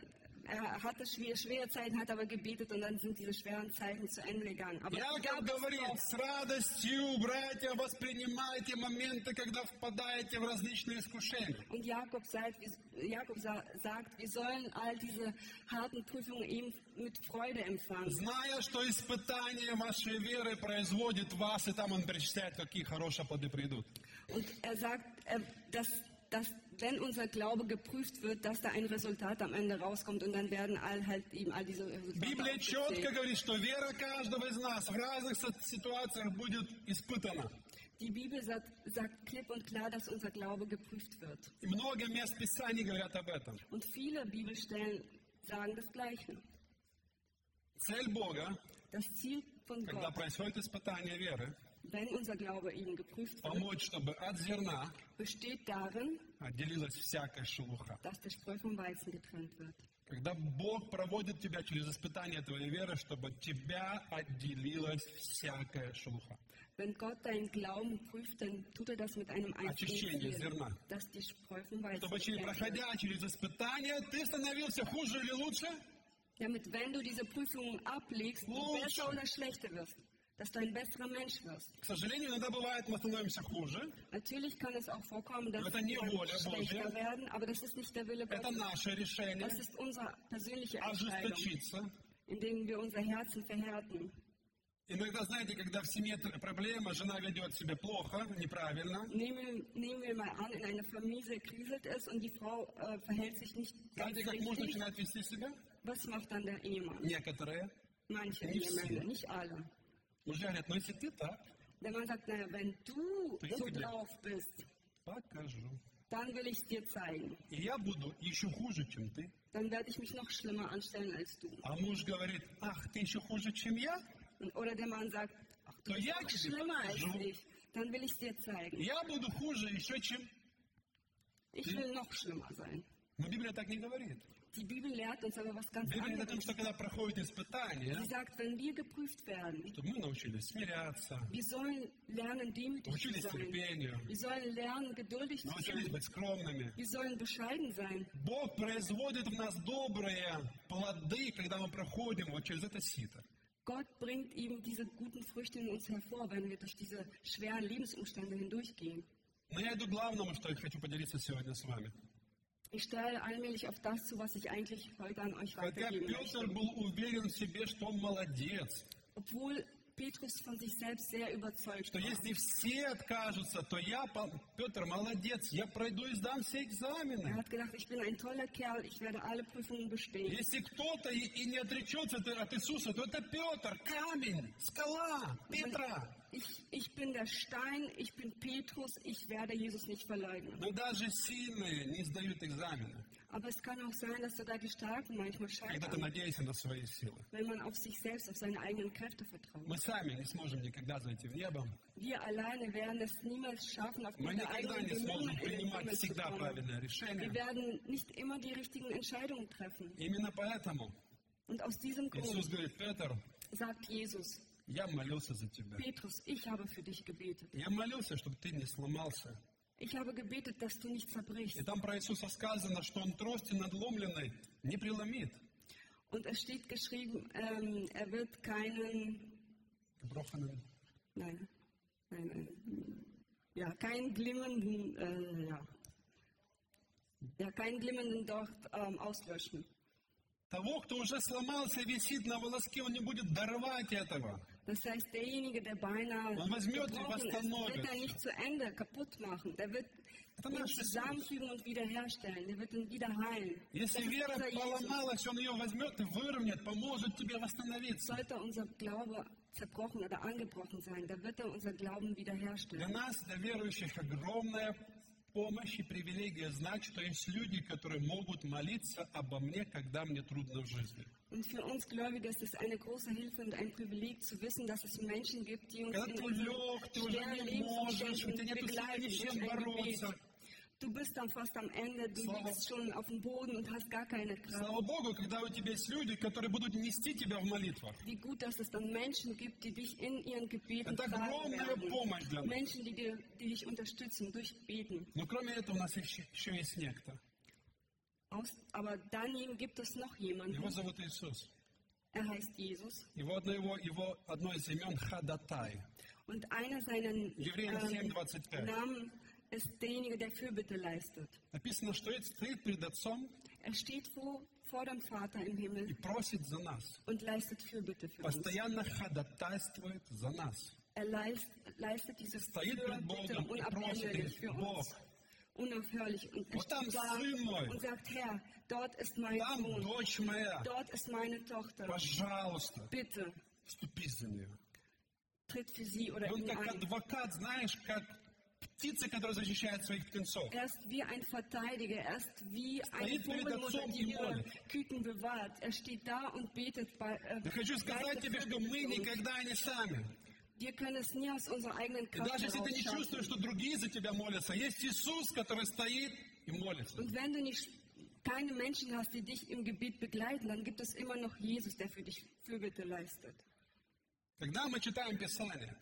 er hatte schwere, schwere Zeiten, hat aber gebetet und dann sind diese schweren Zeiten zu Ende gegangen. Aber Яков es говорит, с радостью, братья, воспринимайте моменты, когда впадаете в различные искушения. Und Jakob sagt, Jakob sa- sagt, wir sollen all diese harten Prüfungen ihm mit Freude empfangen. Зная, что испытание вашей веры производит вас, и там он перечисляет, какие хорошие плоды придут. Und er sagt, äh, dass, dass wenn unser Glaube geprüft wird, dass da ein Resultat am Ende rauskommt und dann werden all halt eben all diese Resultate Библия четко aufgezählt. говорит, что вера каждого из нас в разных со- ситуациях будет испытана. Die Bibel sagt, sagt klipp und klar, dass unser Glaube geprüft wird. И много мест Писаний говорят об этом. Und viele Bibelstellen sagen das Gleiche. Цель Бога, Das Ziel von когда Gott, происходит испытание веры, wenn unser Glaube eben geprüft wird, помочь, чтобы от зерна besteht darin, отделилась всякая шелуха. dass der Spreu vom Weizen getrennt wird. Когда Бог проводит тебя через испытание твоей веры, чтобы от тебя отделилась всякая шелуха. Wenn Gott deinen Glauben prüft, dann tut er das mit einem einzigen Очищение Ziel, зерна. dass die Spreu vom Weizen Чтобы, через- getrennt wird. проходя через испытание, ты становился хуже или лучше? Damit, wenn du diese Prüfungen ablegst, du Lutsch. besser oder schlechter wirst. Dass du ein besserer Mensch wirst. К сожалению, иногда бывает, мы становимся хуже. Natürlich kann es auch vorkommen, dass Это не wir воля schlechter Божья. werden, aber das ist nicht der Wille Это Gottes. наше решение. Das ist unsere persönliche Entscheidung, Ожесточиться. in denen wir unser Herzen verhärten. Иногда, знаете, когда в семье т- проблема, жена ведет себя плохо, неправильно, Nehmen, nehmen wir mal an, in einer Familie kriselt es und die Frau äh, verhält sich nicht ganz знаете, как муж richtig. начинает вести себя? Was macht dann der Ehemann? Некоторые. Manche Nicht Ehemänner, viele. nicht alle. Мужья говорят, ну если ты так, Der Mann sagt, naja, wenn du so drauf bist, покажу. dann will ich dir zeigen. И я буду еще хуже, чем ты. Dann werde ich mich noch schlimmer anstellen als du. А муж говорит, ах, ты еще хуже, чем я? Und, oder der Mann sagt, ach, du bist noch schlimmer als покажу. ich. Dann will ich dir zeigen. Я буду хуже еще, чем... Ich will noch schlimmer sein. Но Библия так не говорит. Die Bibel lehrt uns aber was ganz Библия о том, anderes. что когда проходит испытание, Sie sagt, wenn wir geprüft werden, то мы научились смиряться, wir sollen lernen, demütig zu научились sein. терпению, Wir sollen lernen, geduldig zu научились sein. быть скромными. Wir sollen bescheiden sein. Бог производит в нас добрые плоды, когда мы проходим вот через это сито. Gott bringt eben diese guten Früchte in uns hervor, wenn wir durch diese schweren Lebensumstände hindurchgehen. Но я иду к главному, что я хочу поделиться сегодня с вами. Ich stelle allmählich auf das zu, was ich eigentlich heute an euch Хотя weitergeben Петр möchte. был уверен в себе, что он молодец, Obwohl Petrus von sich selbst sehr überzeugt что war. если все откажутся, то я, Петр, молодец, я пройду и сдам все Er экзамены. hat gedacht, ich bin ein toller Kerl, ich werde alle Prüfungen bestehen. Если кто-то и, и не отречется от, от Иисуса, то это Петр, камень, скала, Петра. Ich, ich bin der Stein, ich bin Petrus, ich werde Jesus nicht verleugnen. Но даже сильные не сдают экзамены, Aber es kann auch sein, dass sogar die Starken manchmal когда ты scheitern, надеешься на свои силы. wenn man auf sich selbst, auf seine eigenen Kräfte vertraut. Мы сами не сможем никогда зайти в небо. Wir alleine werden es niemals schaffen, Мы aufgrund der никогда eigenen не сможем Bemühungen in den принимать Himmel zu всегда kommen. правильное решение. Wir werden nicht immer die richtigen Entscheidungen treffen. Именно поэтому Und aus diesem Иисус Grund говорит, Петр, sagt Jesus, Я молился за тебя. Petrus, ich habe für dich gebetet. Я молился, чтобы ты не сломался. Ich habe gebetet, dass du nicht zerbrichst. И там про Иисуса сказано, что он трости надломленной не преломит. Und es steht geschrieben, ähm, er wird keinen, Gebrochenen. nein, nein, nein, ja, keinen glimmenden, äh, ja, ja, keinen glimmenden Docht ähm, auslöschen. Того, кто уже сломался, висит на волоске, он не будет даровать этого. Das heißt, derjenige, der beinahe Man возьмет и gebrochen ist, восстановит. wird er nicht zu Ende kaputt machen. Der wird Это ihn наш Иисус. zusammenfügen und wiederherstellen. Der wird ihn wieder heilen. Das Если ist вера unser Jesus. поломалась, он ее возьмет и выровняет, поможет тебе восстановиться. Sollte unser Glaube zerbrochen oder angebrochen sein. Da wird er unser Glauben Для wiederherstellen. нас, для верующих, огромная помощь и привилегия знать, что есть люди, которые могут молиться обо мне, когда мне трудно в жизни. Und für uns Gläubige ist es eine große Hilfe und ein Privileg zu wissen, dass es Menschen gibt, die uns Когда in ты лег, ты уже не можешь, у тебя нет сил begleiten ни с чем бороться. Du bist dann fast am Ende, du Слава- liegst schon auf dem Boden und hast gar keine Kraft. Слава Богу, когда у тебя есть люди, которые будут нести тебя в молитвах. Wie gut, dass es dann Menschen gibt, die dich in ihren Gebeten Это tragen огромная werden. помощь для нас. Menschen, die, dir, die dich unterstützen durch Beten. Но кроме этого у нас еще, еще есть некто. Aus, aber daneben gibt es noch jemanden. Его зовут Иисус. Er heißt Jesus. Его одно, его, его одно из имен Хадатай. Und einer seiner Евреям ähm, 7,25. Namen ist derjenige, der Fürbitte leistet. Написано, что это стоит перед Отцом Er steht vor, vor dem Vater im и Himmel просит за нас. und leistet Fürbitte für uns. Постоянно ходатайствует за нас. Er leist, leistet diese Стоит перед Fürbitte Богом и просит, unabänderlich говорит, für Бог, uns. Unaufhörlich. Und er Вот там steht da сын мой, und sagt, Herr, dort ist mein там Sohn, дочь моя, dort ist meine Tochter. пожалуйста, Bitte, вступи за нее. tritt für sie oder И он ihn как ein. адвокат, знаешь, как птица, которая защищает своих птенцов. Er ist wie ein Verteidiger, er ist wie eine Стоит перед Vogelmutter, отцом die и ihre молит. Küken bewahrt. Er steht da und betet bei äh, Я хочу сказать leistet тебе, что Fürbitte мы für uns. никогда не сами. Wir können es nie aus unserer eigenen И Kraft даже если ты не heraus чувствуешь, schaffen. что другие за тебя молятся, есть Иисус, который стоит и молится. Und wenn du nicht keine Menschen hast, die dich im Gebet begleiten, dann gibt es immer noch Jesus, der für dich Fürbitte leistet. Когда мы читаем Писание,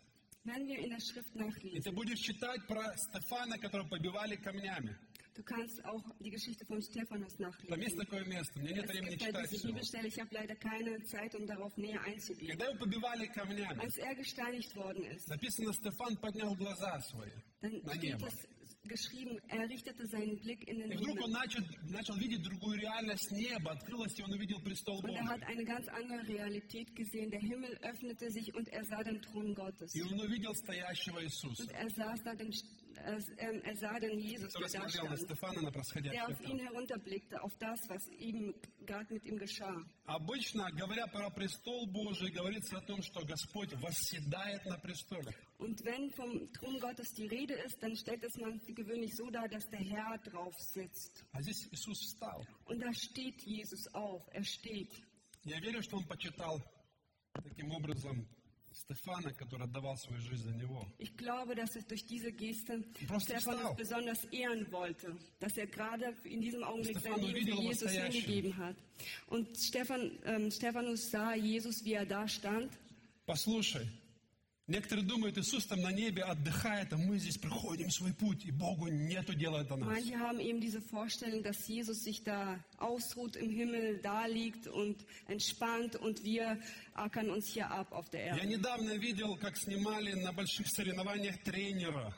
Wenn wir in der Schrift и nachlesen, ты будешь читать про Стефана, которого побивали камнями. du kannst auch die Geschichte von Stephanus Там есть nachlesen. такое место, мне нет времени читать diese. Bibelstelle, ich habe leider keine Zeit, um darauf näher einzugehen. Когда его побивали камнями, Als er gesteinigt worden ist, написано, Стефан поднял глаза свои dann на небо. es geschrieben, er richtete seinen Blick in den И вдруг он Himmel. начал, начал видеть другую реальность неба, открылось, и он увидел престол Und er Бога. hat eine ganz andere Realität gesehen. Der Himmel öffnete sich und er sah den Thron Gottes. И он увидел стоящего Иисуса, Und er saß da, den, er, ähm, er sah den Jesus, который der da смотрел на stand, Стефана, на der происходящее auf ihn там. herunterblickte, auf das, was ihm gerade mit ihm geschah. Обычно, говоря про престол Божий, говорится о том, что Господь восседает на престоле. Und wenn vom Thron Gottes die Rede ist, dann stellt es man gewöhnlich so dar, dass der Herr drauf sitzt. А здесь Иисус встал. Und da steht Jesus auf, er steht. Я верю, что он почитал таким образом Стефана, который отдавал свою жизнь за него. Ich glaube, dass es durch diese Geste Просто Stephanus встал. besonders ehren wollte, dass er gerade in diesem Augenblick sein Stephanus Leben видел für его Jesus стоящим. hingegeben hat. Und Stephan, ähm, Stephanus sah Jesus, wie er da stand. Послушай, некоторые думают, Иисус там на небе отдыхает, а мы здесь проходим свой путь, и Богу нету дела до нас. Manche haben eben diese Vorstellung, dass Jesus sich da ausruht im Himmel, da liegt und entspannt und wir ackern uns hier ab auf der Я Erde. недавно видел, как снимали на больших соревнованиях тренера.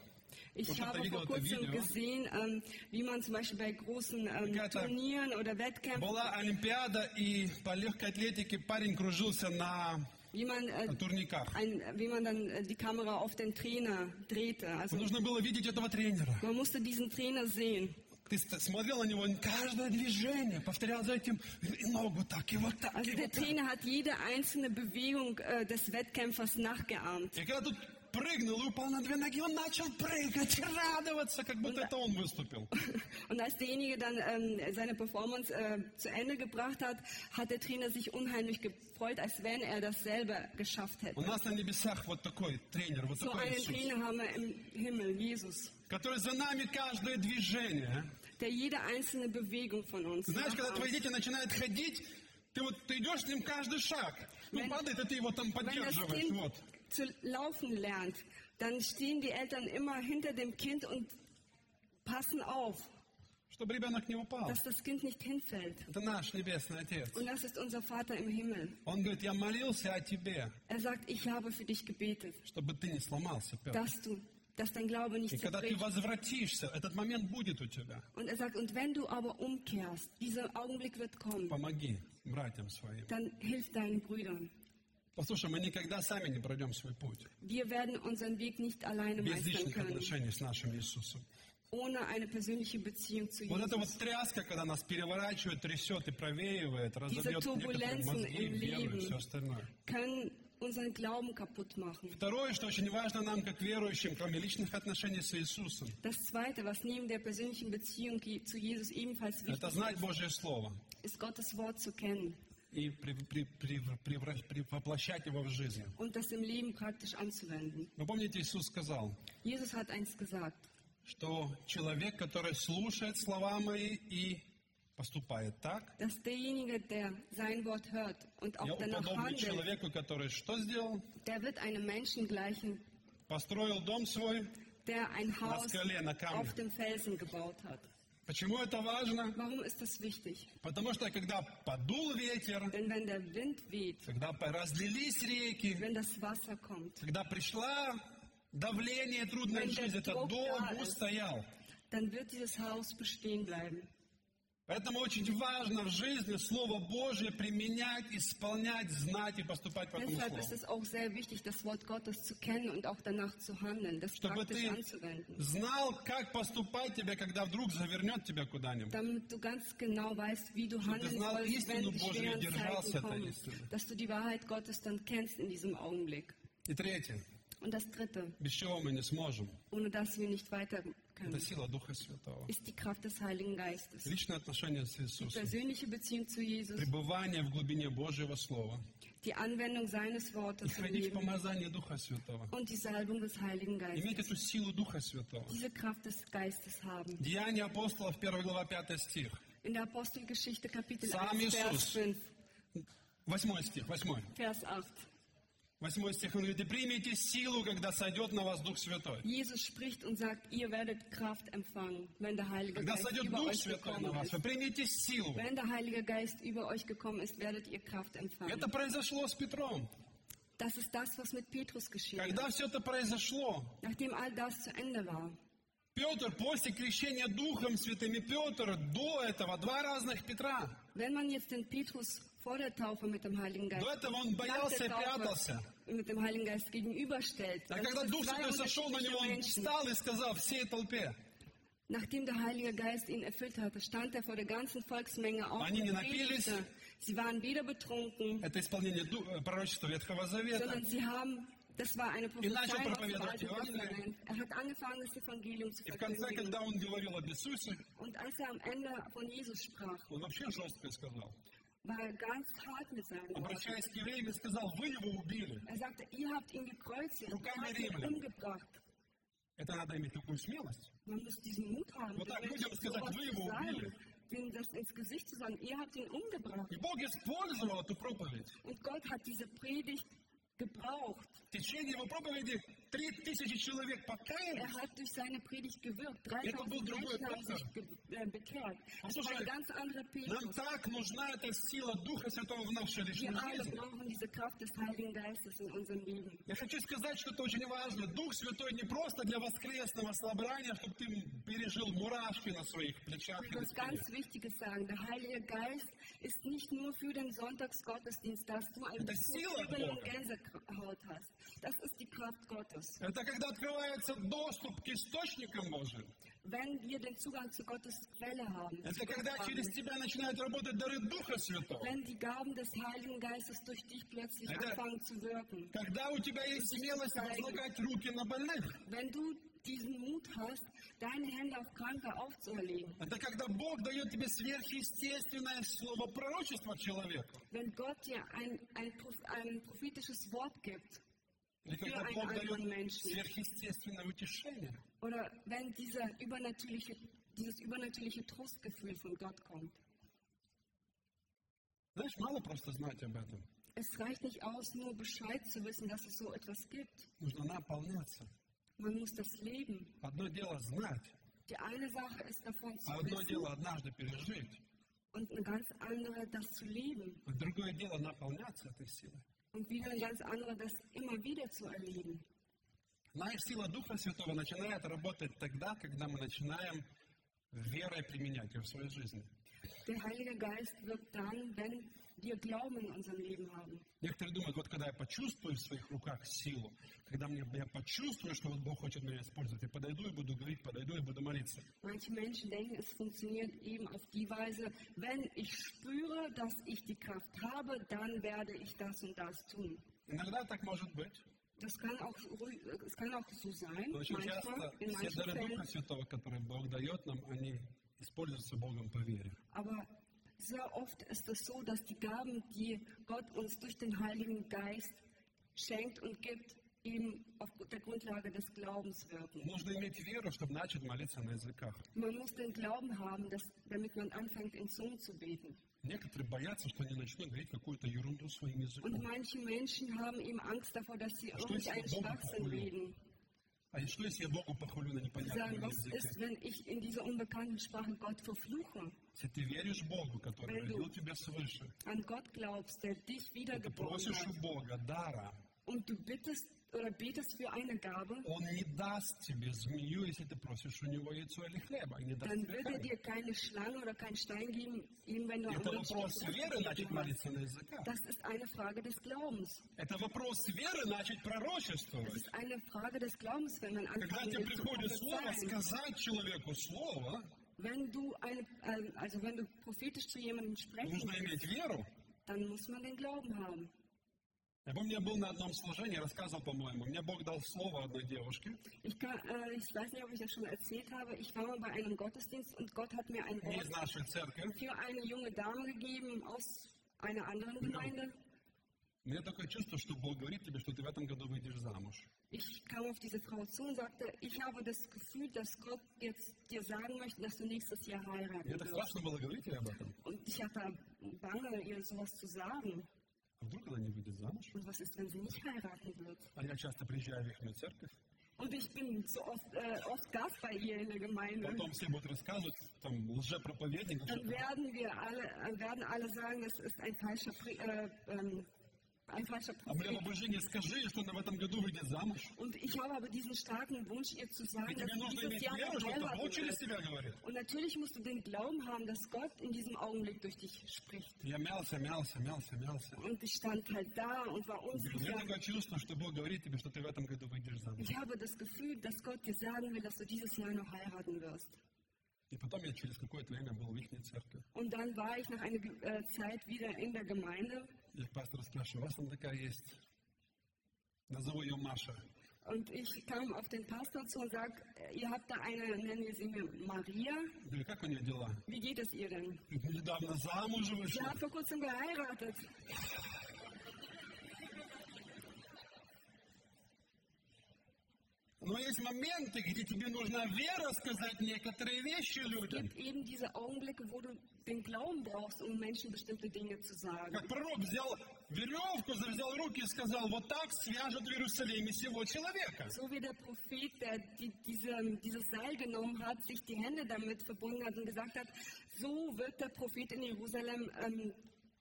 Ich habe vor kurzem gesehen, ähm, wie man zum Beispiel bei großen ähm, Turnieren oder Wettkämpfen, Была Олимпиада, и по легкой атлетике парень кружился на wie man, äh, на турниках. ein, wie man dann äh, die Kamera auf den Trainer drehte. Also Нужно было видеть этого тренера. man musste diesen Trainer sehen. Ты ст- смотрел на него, он каждое движение повторял за этим, и ногу так, и вот так, Also и der вот так. Trainer hat jede einzelne Bewegung äh, des Wettkämpfers nachgeahmt. И когда тут прыгнул и упал на две ноги, он начал прыгать радоваться, как будто это он выступил. Und als derjenige dann ähm, seine Performance äh, zu Ende gebracht hat, hat der Trainer sich unheimlich gefreut, als wenn er das selber geschafft hätte. У нас на небесах вот такой тренер, вот So такой einen Иисус, Trainer haben wir im Himmel, Jesus, который за нами каждое движение. der jede einzelne Bewegung von uns Знаешь, когда твои дети начинают ходить, ты вот ты идешь с ним каждый шаг. Ну, падает, и ты его там поддерживаешь. Вот. zu laufen lernt, dann stehen die Eltern immer hinter dem Kind und passen auf, Чтобы ребенок не упал. dass das Kind nicht hinfällt. Это наш Небесный Отец. Und das ist unser Vater im Himmel. Он говорит, я молился о тебе, Er sagt, ich habe für dich gebetet, чтобы ты не сломался, Петр. dass du, dass dein Glaube nicht И когда ты zerbricht. возвратишься, этот момент будет у тебя. Und er sagt, und wenn du aber umkehrst, dieser Augenblick wird kommen, Помоги братьям своим. dann hilf deinen Brüdern. Послушай, мы никогда сами не пройдем свой путь Wir werden unseren Weg nicht alleine без личных können, отношений с нашим Иисусом. ohne eine persönliche Beziehung zu Вот эта вот тряска, когда нас переворачивает, трясет и провеивает, разобьет некоторые мозги, веру и все остальное. Können unseren Glauben kaputt machen. Второе, что очень важно нам, как верующим, кроме личных отношений с Иисусом, Das Zweite, was neben der persönlichen Beziehung zu Jesus ebenfalls wichtig это знать Божье Слово ist Gottes Wort zu kennen и при- при- при- превра- при- воплощать его в жизнь. und das im Leben praktisch anzuwenden. Вы помните, Иисус сказал, Jesus hat eins gesagt. что человек, который слушает слова мои и поступает так, dass derjenige, der sein Wort hört und я auch danach уподоблю handelt, человеку, который что сделал? der wird einem Menschen gleichen, Построил дом свой. der ein Haus скале, на камне. auf dem Felsen gebaut hat. Почему это важно? Warum ist das wichtig? Потому что когда подул ветер, Denn wenn der Wind weht, когда разлились реки, wenn das Wasser kommt, когда пришло давление, Wenn der жизнь, этот Druck дом da ist. устоял. dann wird dieses Haus bestehen bleiben. Поэтому очень важно в жизни Слово Божье применять, исполнять, знать и поступать по этому Deshalb ist Слову. es auch sehr wichtig, das Wort Gottes zu kennen und auch danach zu handeln, das Чтобы ты anzuwenden. знал, как поступать тебе, когда вдруг завернет тебя куда-нибудь. Damit du ganz genau weißt, wie du handeln знал sollst, истину wenn die Божию и schweren держался Zeiten этой kommen. истины. Dass du die Wahrheit Gottes dann kennst in diesem Augenblick. И третье, Und das Dritte, без чего мы не сможем, ohne dass wir nicht weiter это können, сила Духа Святого. ist die Kraft des Heiligen Geistes. Личное отношение с Иисусом. Persönliche Beziehung zu Jesus, Пребывание в глубине Божьего Слова. die Anwendung seines И Wortes im ходить в Leben помазание Духа Святого. und die Salbung des Heiligen Иметь Geistes. эту силу Духа Святого. Diese Kraft des Geistes haben. Деяния апостолов, 1 глава, 5 стих. In der Apostelgeschichte Kapitel Sam 1, Vers Jesus. 5, Восьмой стих, восьмой. Vers 8. Восьмой стих, он говорит, и примите силу, когда сойдет на вас Дух Святой. Jesus spricht und sagt, ihr werdet Kraft empfangen, wenn der Heilige Когда Geist сойдет über Дух euch Святой на вас, вы примите силу. Wenn der Heilige Geist über euch gekommen ist, werdet ihr Kraft empfangen. Это произошло с Петром. Das ist das, was mit Petrus geschehen. Когда все это произошло, Nachdem all das zu Ende war, Петр после крещения Духом Святым и Петр до этого, два разных Петра. wenn man jetzt den Petrus vor der Taufe mit dem Heiligen Geist До этого он nach боялся и der Taufe прятался. mit dem Heiligen Geist gegenüberstellt, А dann когда sind Дух es zwei Святой сошел на него, unterschiedliche он Menschen. встал и сказал всей толпе, Nachdem der Heilige Geist ihn erfüllt hatte, stand er vor der ganzen Volksmenge auf Они не und напились. predigte. Sie waren weder betrunken, это исполнение ду- э, пророчества Ветхого Завета. sondern sie haben, das war eine начал Prophezeiung aus dem проповедовать Alten Evangelium. Testament. Er hat angefangen, das Evangelium zu И в конце, verkündigen. когда он говорил об Иисусе, Und als er am Ende von Jesus sprach, он вообще жестко сказал. war er ganz hart mit seinen Worten. Обращаясь к евреям, и сказал, вы его убили. Er sagte, ihr habt ihn gekreuzigt, Rukami ihr habt ihn Римлян. umgebracht. Это надо иметь такую смелость. Man muss diesen Mut haben, Вот den так Menschen людям сказать, sowas «Вы zu его sagen, убили». denen das ins Gesicht zu sagen, ihr habt ihn umgebracht. И Бог использовал эту проповедь. Und Gott hat diese Predigt gebraucht. В tечение его проповеди три тысячи человек Er покаялись. hat durch seine Predigt gewirkt. Это был 3000 другой Menschen haben sich äh, bekehrt. Das war ein ganz anderer Нам Petrus. так нужна эта сила Духа Святого в нашей Wir личной alle жизни. brauchen diese Kraft des Heiligen Geistes in unserem Leben. Я хочу сказать, что это очень важно. Дух Святой не просто для воскресного собрания, чтобы ты пережил мурашки на своих плечах. Ich muss спине. ganz Wichtiges sagen. Der Heilige Geist ist nicht nur für den Sonntagsgottesdienst, dass du ein Das ist bisschen Sila Kribbeln und Бога. Gänsehaut hast. Das ist die Kraft Gottes. Это когда открывается доступ к источникам Божьим. Wenn wir den Zugang zu Gottes Quelle haben, Это когда через тебя начинают работать дары Духа Святого. wenn die Gaben des Heiligen Geistes durch dich plötzlich anfangen zu wirken, Когда у тебя есть смелость возлагать руки на больных. wenn du diesen Mut hast, deine Hände auf Kranke aufzuerlegen, Это когда Бог дает тебе сверхъестественное слово пророчества человеку. wenn Gott dir ein, ein, Proph- ein prophetisches Wort gibt, Или когда einen Бог anderen дает Menschen. сверхъестественное утешение. oder wenn dieser übernatürliche, dieses übernatürliche Trostgefühl von Gott kommt. Знаешь, мало просто знать об этом. Es reicht nicht aus, nur Bescheid zu wissen, dass es so etwas gibt. Нужно наполняться. Man muss das leben. Одно дело знать, Die eine Sache ist davon zu а одно wissen дело однажды пережить, und eine ganz andere, das zu leben. а другое дело наполняться этой силой. Und wieder eine ganz andere, das immer wieder zu erleben. Наша сила Духа Святого начинает работать тогда, когда мы начинаем верой применять ее в своей жизни. Der Heilige Geist wirkt dann, wenn wir Glauben in unserem Leben haben. Некоторые думают, вот когда я почувствую в своих руках силу, когда мне, я почувствую, что вот Бог хочет меня использовать, я подойду и буду говорить, подойду и буду молиться. Manche Menschen denken, es funktioniert eben auf die Weise, wenn ich spüre, dass ich die Kraft habe, dann werde ich das und das tun. Иногда так может быть. Das kann auch, es kann auch so sein. Но очень часто Manchmal, in все дары. Духа Святого, которые Бог дает нам, они используются Богом по вере. Aber sehr oft ist es so, dass die Gaben, die Gott uns durch den Heiligen Geist schenkt und gibt, eben auf der Grundlage des Glaubens wirken. Нужно иметь веру, чтобы начать молиться на языках. Man muss den Glauben haben, dass, damit man anfängt, in Zungen zu beten. Некоторые боятся, что они начнут говорить какую-то ерунду своим Und языком. manche Menschen haben eben Angst davor, dass sie Что если irgendeinen Богу Schwachsinn похвалю? reden. А что если я Богу похвалю на sagen, непонятном was языке? ist, wenn ich in dieser unbekannten Sprache Gott verfluche? Если ты веришь Богу, который Wenn du- родил тебя свыше, An Gott glaubst, der dich ты wiedergeboren просишь у Бога дара, und du bittest oder betest für eine Gabe, Он не даст тебе змею, если ты просишь у него яйцо или хлеба. И не даст dann тебе wird er камень. dir keine Schlange oder keinen Stein geben, ihm, wenn du Это Wunsch вопрос веры начать молиться на языках. Das ist eine Frage des Glaubens. Это вопрос веры начать Das пророчествовать. ist eine Frage des Glaubens, wenn man Когда anfangen тебе will zu приходит слово, prophezeien. сказать человеку слово, Wenn du eine, äh, also wenn du prophetisch zu jemandem sprechen нужно willst, иметь веру. dann muss man den Glauben haben. Я помню, я был на одном служении, рассказывал, по-моему, мне Бог дал слово одной девушке, Ich, kann, äh, ich weiß nicht, ob ich das schon erzählt habe. Ich war mal bei einem Gottesdienst und Gott hat mir ein не Wort из нашей церкви. für eine junge Dame gegeben aus einer anderen Gemeinde. У меня такое чувство, что Бог говорит тебе, что ты в этом году выйдешь замуж. Ich kam auf diese Frau zu und sagte, ich habe das Gefühl, dass Gott jetzt dir sagen möchte, dass du nächstes Jahr heiraten Мне так wirst. страшно было говорить ей об этом. Und ich hatte Bange, ihr sowas zu sagen. А вдруг она не выйдет замуж? Und was ist, wenn sie nicht heiraten wird? А я часто приезжаю в их церковь, Und ich bin so oft, äh, oft Gast bei ihr in der Gemeinde. потом все будут рассказывать, там, лжепроповедник, Dann werden wir alle, äh, werden alle sagen, es ist ein falscher, Pri- äh, ähm, ein falscher а мне Prophet. побуждение, скажи, что она в этом году выйдет замуж. Und ich habe aber diesen starken Wunsch, ihr zu И sagen, dass тебе sie нужно dieses иметь Jahr веру, noch что это Бог heiraten через wird. тебя говорит. Und natürlich musst du den Glauben haben, dass Gott in diesem Augenblick durch dich spricht. Я мялся, мялся, мялся, мялся. Und ich stand halt da und war У меня unsicher. такое чувство, что Бог говорит тебе, что ты в этом году выйдешь замуж. Ich habe das Gefühl, dass Gott dir sagen will, dass du dieses Jahr noch heiraten wirst. И потом я через какое-то время был в их церкви. Und dann war ich nach einer äh, Zeit wieder in der Gemeinde И пастор спрашивает, у вас там такая есть? Назову ее Маша. und ich kam auf den Pastor zu und sage, ihr habt da eine, nennen wir sie mir Maria. Я говорю, как у нее дела? Wie geht es ihr denn? Говорит, Недавно замуж Sie вышла. hat vor kurzem geheiratet. Но есть моменты, где тебе нужна вера сказать некоторые вещи Es людям. gibt eben diese Augenblicke, wo du den Glauben brauchst, um Menschen bestimmte Dinge zu sagen. Как пророк взял веревку, завязал руки и сказал, вот так свяжет в Иерусалиме всего человека. So wie der Prophet, der die, diese, dieses Seil genommen hat, sich die Hände damit verbunden hat und gesagt hat, so wird der Prophet in Jerusalem ähm,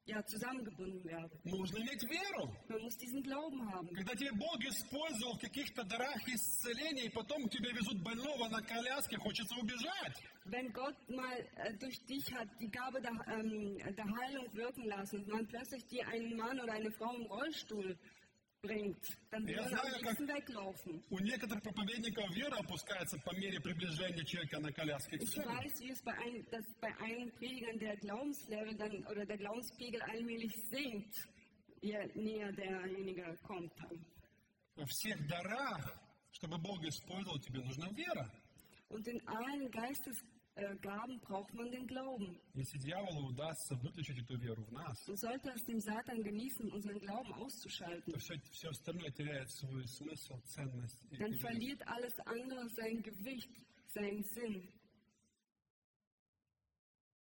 ja, zusammengebunden werden. Нужно иметь веру. Man muss diesen Glauben haben. Когда тебе Бог использовал в каких-то дарах исцеления, и потом к тебе везут больного на коляске, хочется убежать. Wenn Gott mal äh, durch dich hat die Gabe der, ähm, der Heilung wirken lassen und man plötzlich dir einen Mann oder eine Frau im Rollstuhl bringt, dann man am знаю, liebsten weglaufen. У некоторых проповедников вера опускается по мере приближения человека на коляске к Ich цели. weiß, wie es bei, ein, dass bei allen Predigern der Glaubenslevel dann oder der Glaubenspegel allmählich sinkt, je näher derjenige kommt. Dann. Во всех дарах, чтобы Бог использовал, тебе нужна вера. Und in allen Geistesgaben braucht man den Glauben. Если дьяволу удастся выключить эту веру в нас, Und sollte es dem Satan genießen, unseren Glauben auszuschalten, то все, все остальное теряет свой смысл, ценность. и- dann и- verliert alles andere sein Gewicht, seinen Sinn.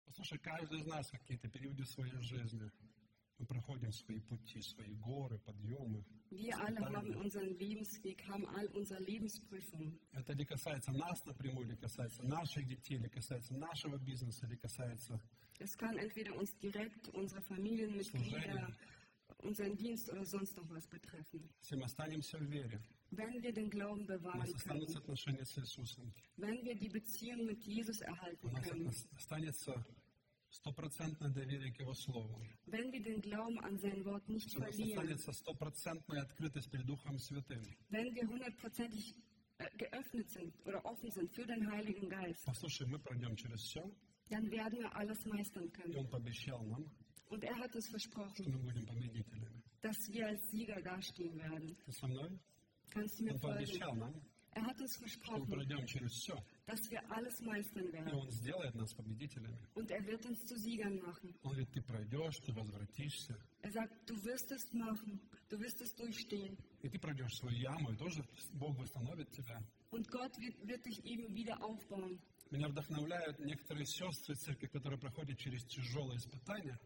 Послушай, каждый из нас в какие-то периоды своей жизни Wir alle haben unseren Lebensweg, haben all unsere Lebensprüfungen. Это не касается нас напрямую, или касается наших детей, или касается нашего бизнеса, или касается Es kann entweder uns direkt, unsere Familienmitglieder, unseren Dienst oder sonst noch was betreffen. Если мы останемся в вере, Wenn wir den Glauben у bewahren нас останутся können, отношения с Иисусом, wenn wir die Beziehung mit Jesus у erhalten нас können, останется стопроцентное доверие к Его Слову, wenn wir den Glauben an sein Wort nicht у нас verlieren, останется стопроцентная открытость перед Духом Святым. wenn wir hundertprozentig äh, geöffnet sind oder offen sind für den Heiligen Geist, Послушай, мы пройдем через все, dann werden wir alles meistern и können. Он пообещал нам, Und er hat uns что versprochen, мы будем победителями. dass wir als Sieger dastehen werden. Ты со мной? Kannst du mir Он folgen? пообещал нам, Er hat uns что мы versprochen, пройдем через все, dass wir alles meistern и werden. Он сделает нас победителями. Und er wird uns zu Siegern machen. Он говорит, ты пройдешь, ты возвратишься, Er sagt, du wirst es machen, du wirst es durchstehen. и ты пройдешь свою яму, и тоже Бог восстановит тебя. Und Gott wird, wird dich eben wieder aufbauen. Меня вдохновляют некоторые сестры церкви, которые проходят через тяжелые испытания.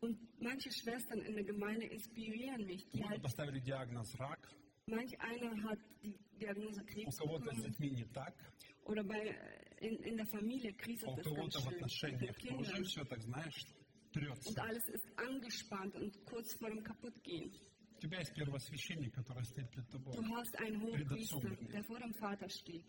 Und manche Schwestern in der Gemeinde inspirieren mich. Die halt, поставили диагноз рак, manch einer hat die Diagnose у Krebs кого-то с bekommen. детьми не так, Oder bei, äh, in, in der Familie а kriselt у es ganz кого-то в schön. Mit den отношениях тоже Kindern. все так, знаешь, трется. Und alles ist angespannt und kurz vor dem Kaputtgehen. У тебя есть первосвященник, который стоит перед тобой. Du hast einen Пред Hochpriester, отцом, вернее. der vor dem Vater steht.